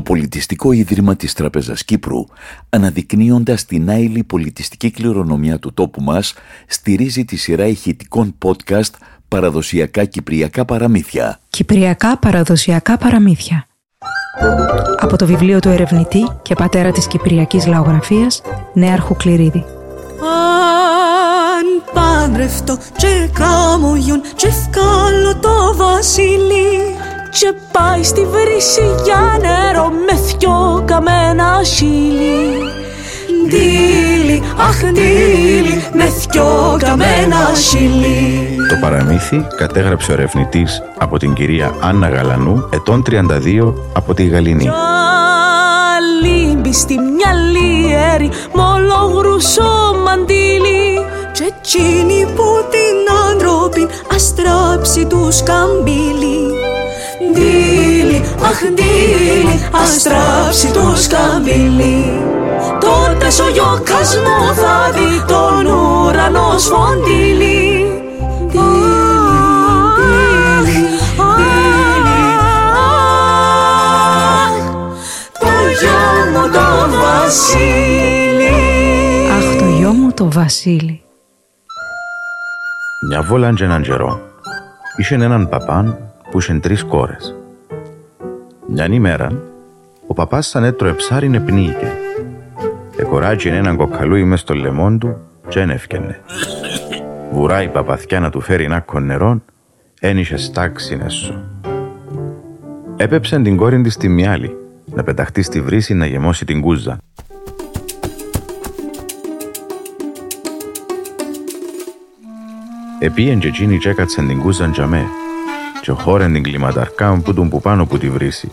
το Πολιτιστικό Ίδρυμα της Τραπεζας Κύπρου, αναδεικνύοντας την άειλη πολιτιστική κληρονομιά του τόπου μας, στηρίζει τη σειρά ηχητικών podcast «Παραδοσιακά Κυπριακά Παραμύθια». Κυπριακά Παραδοσιακά Παραμύθια. Από το βιβλίο του ερευνητή και πατέρα της Κυπριακής Λαογραφίας, Νέαρχου Κληρίδη. Αν πάντρευτο και κάμω γιον και βγάλω το βασίλειο και πάει στη βρύση για νερό με θκιο καμένα χείλη. Ντύλι, αχ ντύλι, με θκιο καμένα χείλη. Το παραμύθι κατέγραψε ο ερευνητής από την κυρία Άννα Γαλανού, ετών 32 από τη Γαλήνη. Λίμπη στη μυαλή έρη, μολογρουσό μαντήλι και εκείνη που την άνθρωπιν αστράψει τους σκαμπίλι. Ντύλι, αχ ντύλι, αστράψει του σκαμπίλι. Τότε ο γιώκας μου θα δει τον ουρανό σφοντήλι. Ντύλι, ντύλι, αχ, το γιο μου το Βασίλη. Αχ, το γιο μου το Βασίλη. Μια βόλαν και έναν καιρό, είχε έναν παπάν που είχε τρεις κόρες. Μιαν ημέρα, ο παπάς σαν έτρωε ψάρι πνίγηκε. Εκοράτζε έναν κοκαλούι μες στο λαιμόν του και ένευκαινε. Βουράει η παπαθιά να του φέρει νάκο νερό, ένιχε στάξει έσω. Έπεψε την κόρη της στη μυάλη, να πεταχτεί στη βρύση να γεμώσει την κούζα. Επίεν και εκείνη και έκατσεν την κούζαν τζαμέ και χώρεν την κλιματαρκά που τον που πάνω που τη βρύση.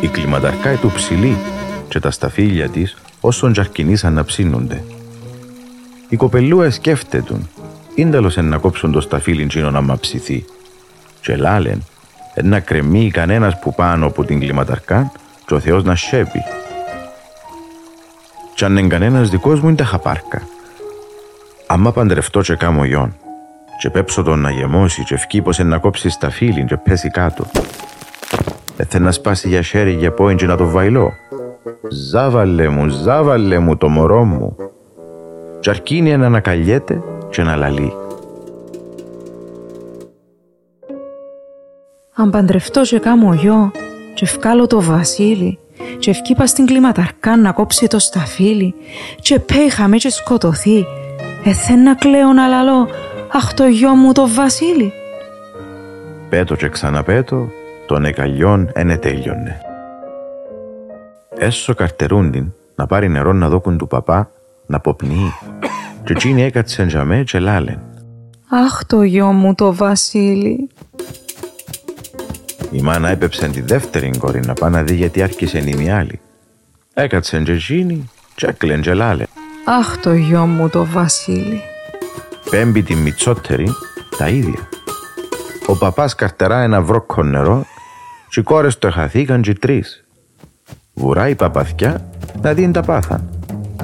Η κλιματαρκά του ψηλή και τα σταφύλια της όσον τζαρκινήσαν να ψήνονται. Η κοπελούα σκέφτετουν, ίνταλος εν να κόψουν το σταφύλιν τσίνο να μαψηθεί. Και λάλεν, εν να κρεμεί κανένας που πάνω από την κλιματαρκά και ο Θεός να σέβει. Κι αν εν κανένας δικός μου είναι τα χαπάρκα. Άμα παντρευτώ και κάμω γιον, και πέψω τον να γεμώσει και ευκεί πως εν να κόψει σταφύλιν και πέσει κάτω. Έθε να σπάσει για χέρι για πόιν και να το βαϊλώ. Ζάβαλε μου, ζάβαλε μου το μωρό μου. Κι αρκίνει να ανακαλιέται και να λαλεί. Αν παντρευτώ και κάμω γιο και ευκάλω το Βασίλη και ευκύπα στην κλιματαρκά να κόψει το σταφύλι και πέιχαμε και σκοτωθεί Εθέ να κλαίω να λαλώ Αχ το γιο μου το Βασίλη Πέτω και ξαναπέτω, τον εκαλιόν ένε τέλειωνε. Έσω καρτερούντιν να πάρει νερό να δώκουν του παπά να ποπνεί. Και εκείνη έκατσε τζαμέ και λάλεν. Αχ το γιο μου το Βασίλη Η μάνα έπεψε τη δεύτερη κόρη να πάει να δει γιατί άρχισε η μία άλλη. Έκατσε και εκείνη και έκλεν και λάλεν. Αχ το γιο μου το Βασίλη Πέμπει τη μιτσότερη τα ίδια. Ο παπάς καρτερά ένα βρόκο νερό και οι κόρες το εχαθήκαν και τρεις. Βουράει η παπαθιά να δίνει τα πάθαν.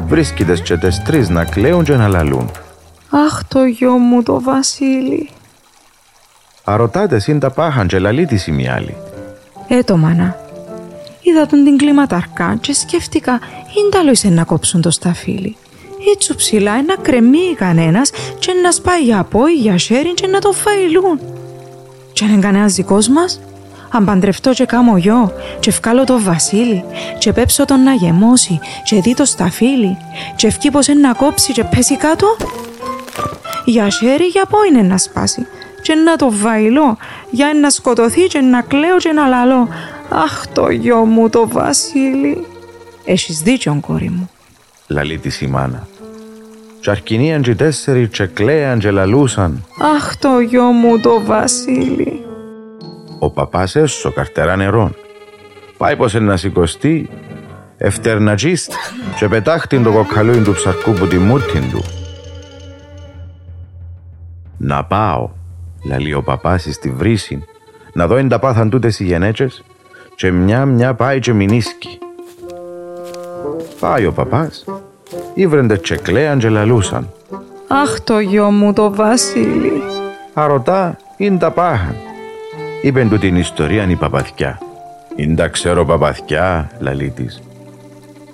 Βρίσκεται και τες τρεις να κλαίουν και να λαλούν. Αχ το γιο μου το Βασίλη Αρωτάτε συν τα πάχαν και λαλεί της η μία άλλη. Ε το μάνα Είδα τον την κλιματαρκά και σκέφτηκα «Ίνταλο είσαι να κόψουν το σταφύλι». Έτσι ψηλά να κρεμεί κανένας και να σπάει για πόη, για χέρι και να το φαιλούν. Και αν είναι κανένας δικός μας, αν παντρευτώ και κάμω γιο και ευκάλω το βασίλη και πέψω τον να γεμώσει και δει το σταφύλι και ευκεί πως να κόψει και πέσει κάτω, για χέρι για πόη είναι να σπάσει και να το βαϊλώ για να σκοτωθεί και να κλαίω και να λαλώ «Αχ το γιο μου το βασίλη». Έχεις δίκιο κόρη μου. Λαλεί της η μάνα. Κι αρκινίαν και τέσσερι και κλαίαν και λαλούσαν. Αχ το γιο μου το Βασίλη. Ο παπάς έσω καρτερά νερόν. Πάει πως να σηκωστεί, ευτερνατζίστ και πετάχτην το κοκαλούιν του ψαρκού που τη μούτην του. Να πάω, λαλεί ο παπάς στη βρύση, να δω εν τα πάθαν τούτες οι γενέτσες και μια μια πάει και μηνίσκει. Πάει ο παπάς, ήβρεντε και κλαίαν και λαλούσαν. Αχ το γιο μου το Βασίλη. Αρωτά, είναι τα πάχαν. Είπεν του την ιστορία η παπαθιά. «Είναι τα ξέρω παπαθιά», λαλεί της.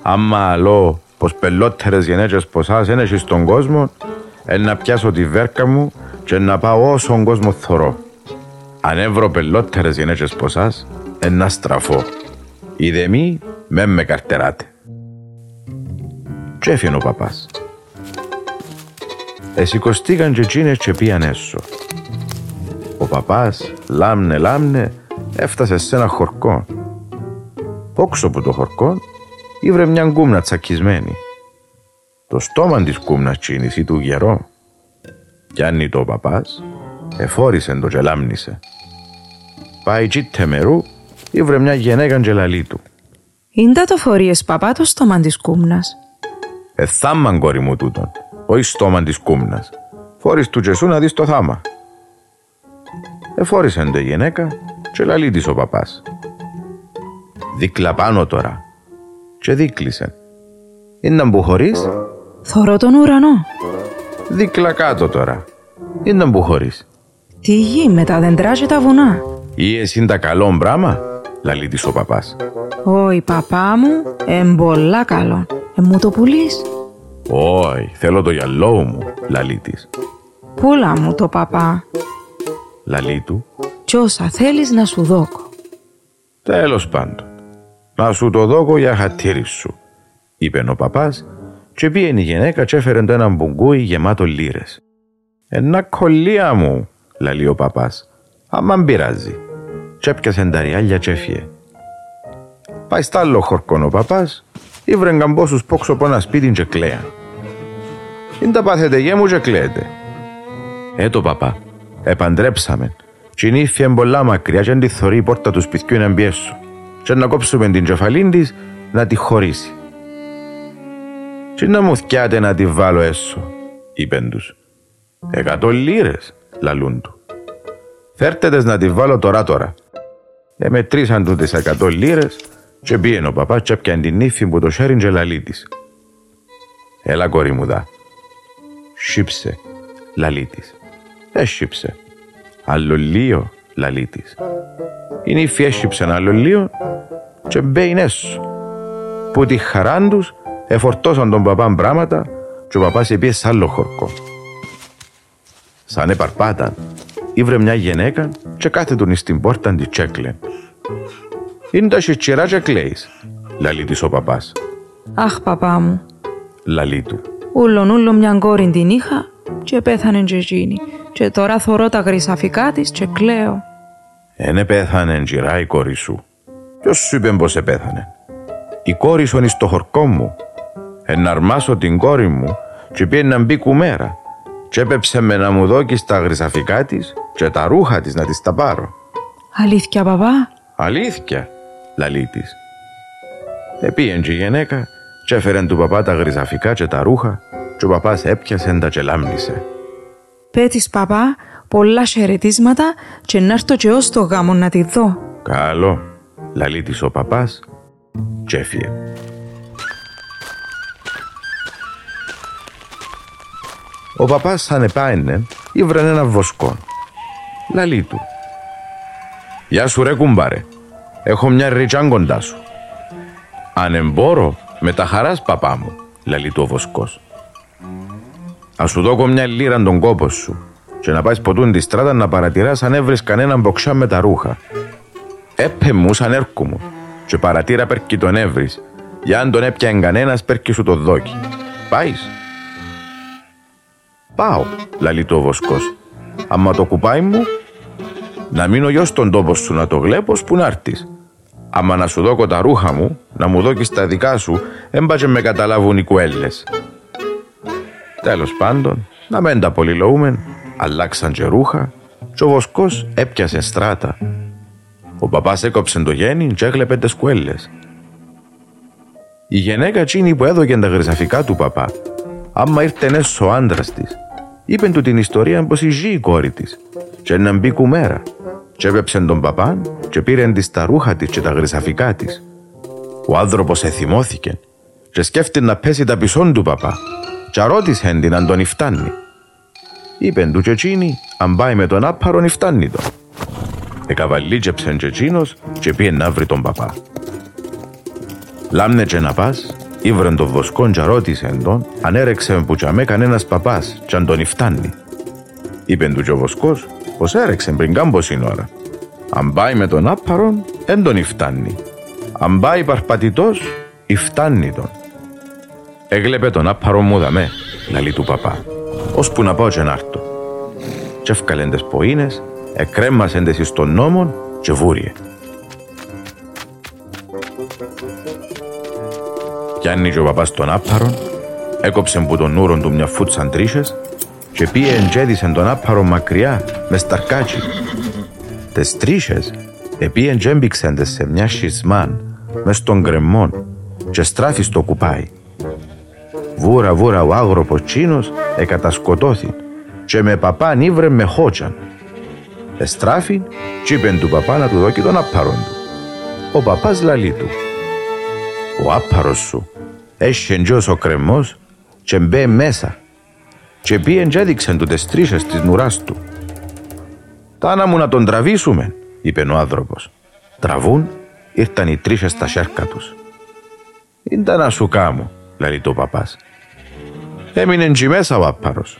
«Άμα αλώ πως πελότερες γενέτσες ποσάς είναι στον κόσμο, είναι να πιάσω τη βέρκα μου και να πάω όσον κόσμο θωρώ. Αν έβρω πελότερες γενέτσες ποσάς, είναι να στραφώ. Είδε μη, με με καρτεράτε». Και έφυγε ο παπάς. Εσηκωστήκαν και εκείνες και πήγαν έσω. Ο παπάς, λάμνε λάμνε, έφτασε σε ένα χορκό. Πόξω από το χορκό ήβρε μια κούμνα τσακισμένη. Το στόμα της κούμνας τσίνης ή του γερό. Κι το ο παπάς, εφόρησε το και λάμνησε. Πάει τσίτε μερού, ήβρε μια γενέκα και του. Ήντα το φορείες παπά το στόμα της κούμνας. Εθάμαν κόρη μου τούτον, όχι στόμα της κούμνας. Φόρεις του Τζεσού να δεις το θάμα. Εφόρησε το η γυναίκα και λαλεί της ο παπάς. Δίκλα πάνω τώρα. Και δίκλεισε. Είναι να χωρίς; Θωρώ τον ουρανό. Δίκλα κάτω τώρα. Είναι να χωρίς; Τι γη με τα δεντρά και τα βουνά. Ή εσύ είναι τα καλό μπράμα, λαλεί της ο παπάς. Όχι παπά μου, εμπολά καλό. Ε, μου το πουλείς; Όχι, θέλω το γυαλό μου, λαλεί της. Πούλα μου το παπά. Λαλεί του. Κι όσα θέλεις να σου δώκω. Τέλος πάντων. Να σου το δώκω για χατήρι σου, είπε ο παπάς και πήγαινε η γυναίκα και έφερε το ένα μπουγκούι γεμάτο λίρες. Ένα κολλία μου, λαλεί ο παπάς. Άμα πειράζει. Και έπιασε τα ριάλια και έφυγε. Πάει στα άλλο χορκόν ο παπάς, ήβρεν καμπόσους πόξω από ένα σπίτι και κλαία. «Είναι τα πάθετε γέ μου και κλαίτε». «Ε το παπά, επαντρέψαμε. Και η νύφη πολλά μακριά και τη θωρεί η πόρτα του σπιτιού να μπιέσω. Και να κόψουμε την κεφαλή της να τη χωρίσει. «Και να μου θκιάτε να τη βάλω έσω», είπεν τους. «Εκατό λίρες», λαλούν του. «Φέρτε να τη βάλω τώρα τώρα». Εμετρήσαν του τις εκατό λίρες και πήγαινε ο παπάς και έπιαν την ύφη που το σέριν και λαλεί της. «Έλα κόρη μου δά». Σύψε, λαλεί της. Έσυψε. Άλλο λίο, λαλεί της. Η νύφη έσυψε ένα άλλο λίο και μπέιν έσω. Που τη χαράν τους εφορτώσαν τον παπά μπράματα και ο παπάς επίε σ' άλλο χορκό. Σαν επαρπάταν, ήβρε μια γυναίκα και κάθετον στην πόρτα της τσέκλε. Είναι τα σιτσιρά και κλαίεις, λαλεί της ο παπάς. Αχ, παπά μου. Λαλεί του. Ούλον ούλο μια κόρη την είχα και πέθανε και εκείνη. Και τώρα θωρώ τα γρυσαφικά της και κλαίω. Ένε πέθανε τζιρά η κόρη σου. Ποιος σου είπε πως επέθανε; Η κόρη σου είναι στο χορκό μου. Εναρμάσω την κόρη μου και πήγε να μπει κουμέρα. Και έπεψε με να μου δώκεις τα γρυσαφικά της και τα ρούχα της να της τα πάρω. Αλήθεια, παπά; Αλήθεια, λαλεί της. Επίεν και η γυναίκα και έφερε του παπά τα γρυσαφικά και τα ρούχα και ο παπάς έπιασε τα και λάμνησε. Πέτεις παπά, πολλά χαιρετίσματα και να έρθω και ως το γάμο να τη δω. Καλό, λαλεί της ο παπάς και έφυγε. Ο παπάς σαν επάαινε, ήβρανε ένα βοσκό. Λαλεί του. «Γεια σου ρε κουμπάρε, έχω μια ριτσάν κοντά σου». «Αν εμπόρω, με τα χαράς παπά μου», λαλεί του ο βοσκός. «Ας σου δώκω μια λίρα τον κόπο σου και να πάεις ποτούν τη στράτα να παρατηράς αν έβρεις κανέναν μποξά με τα ρούχα. Έπε μου σαν έρκου μου και παρατήρα περκει τον έβρεις για αν τον έπιανε κανένας πέρκει σου το δόκι. Πάεις» Πάω, λαλεί το ο βοσκός. Άμα το κουπάει μου, να μείνω γιος στον τόπο σου να το γλέπω που να έρθεις. Άμα να σου δώκω τα ρούχα μου, να μου δώκεις τα δικά σου, έμπατζε με καταλάβουν οι κουέλες. Τέλος πάντων, να μην τα πολυλοούμεν, αλλάξαν και ρούχα και ο βοσκός έπιασε στράτα. Ο παπάς έκοψε το γέννη και έκλεπε τις κουέλες. Η γυναίκα τσίνη που έδωκε τα γρυσαφικά του παπά, άμα ήρθε έσω ο άντρας της, είπε του την ιστορία πως η ζει η κόρη της και να μπει κουμέρα και έπεψε τον παπάν και πήρε της τα ρούχα της και τα γρυσαφικά της. Ο άνθρωπος εθυμώθηκε και σκέφτηκε να πέσει τα πισόν του παπά και ρώτησε την αν τον φτάνει. Είπε του και εκείνη αν πάει με τον άπαρο φτάνει τον. Εκαβαλίτσεψεν και εκείνος και πήγε να βρει τον παπά. Λάμνε και να πας, ήβρεν τον βοσκόν και ρώτησε τον αν έρεξε που τσαμέ κανένας παπάς και αν τον υφτάνει. Είπεν του και ο βοσκός πως έρεξε πριν κάμποσιν ώρα. Αν πάει με τον άπαρον, δεν τον υφτάνει. Αν πάει παρπατητός, υφτάνει τον. Έγλεπε τον άπαρο μου δαμέ, λαλή του παπά, ώσπου να πάω και να έρθω. Και έφκαλεν τες ποίνες, εκρέμασεν τες εις τον νόμον και βούριε. Κι και ο παπάς τον άπαρον, έκοψε που τον ούρον του μια φούτσαν τρίχες και πήγε εντζέδισεν τον άπαρο μακριά μες σταρκάτσι. Τες τρίχες επήγεν και έμπηξεν τες σε μια σχισμάν μες στον γκρεμμόν και στράφει στο κουπάι. Βούρα βούρα ο άγροπος τσίνος εκατασκοτώθη και με παπάν ήβρε με χότσαν. Εστράφη κι είπεν του παπά να του δώκει τον άπαρον του. Ο παπάς λαλεί του. Ο άπαρος σου έχει εντός ο κρεμμός και μπέ μέσα και πήγεν και έδειξεν του τες τρίχες της νουράς του. «Τάνα μου να τον τραβήσουμε», είπε ο άνθρωπος. Τραβούν, ήρθαν οι τρίχες στα σέρκα τους. «Ήντα να σου κάμω», λέει το παπάς. Έμεινε εκεί μέσα ο άπαρος.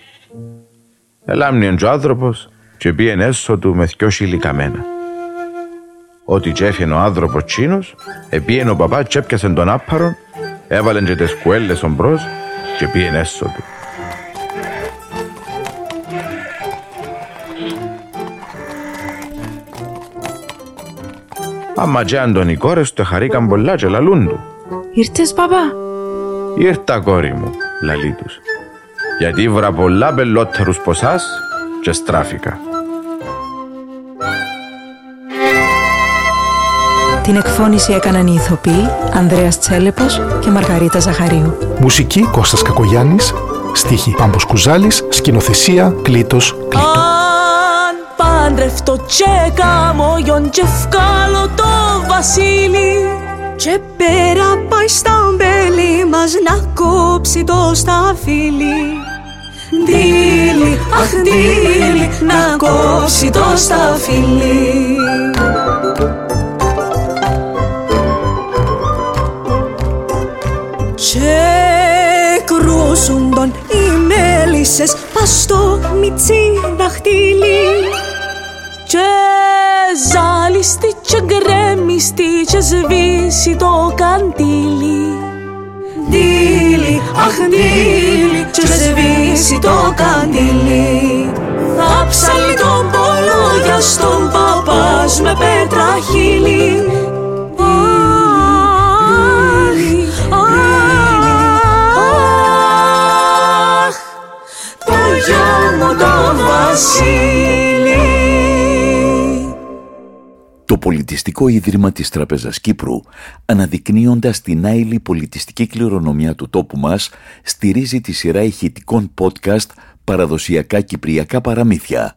Ελάμνιεν ο άνθρωπος και πήγαινε έσω του με δυο σιλικαμένα. Ότι τσέφιεν ο άνθρωπος τσίνος, επίεν ο παπάς τσέπιασε τον άπαρον, έβαλεν και τις κουέλες ομπρός και πήγαινε έσω του. Άμα και αν οι κόρες του χαρήκαν πολλά και λαλούν του. Ήρθες παπά. Ήρθα κόρη μου, λαλεί τους. Γιατί βρα πολλά μπελότερους ποσάς και στράφηκα. Την εκφώνηση έκαναν οι ηθοποιοί Ανδρέας Τσέλεπος και Μαργαρίτα Ζαχαρίου. Μουσική Κώστας Κακογιάννης, στίχη Πάμπος Κουζάλης, σκηνοθεσία Κλήτος Κλήτο. Αν πάντρευτο και κάμω γιον και βγάλω το βασίλη. Και πέρα πάει στα μπέλη μας να κόψει το σταφύλι. Δίλη, αχ δίλη, να κόψει το σταφύλι. Και κρούσουν τον οι μέλισσες πας στο μιτσί δαχτύλι και ζάλιστη και γκρέμιστη και σβήσει το καντήλι Δίλη, αχ δίλη και σβήσει το καντήλι Θα ψαλεί τον πόλο για στον παπάς με πέτρα χείλη το γιο μου το βασίλη Πολιτιστικό Ίδρυμα της Τραπεζας Κύπρου, αναδεικνύοντας την άειλη πολιτιστική κληρονομιά του τόπου μας, στηρίζει τη σειρά ηχητικών podcast «Παραδοσιακά Κυπριακά Παραμύθια»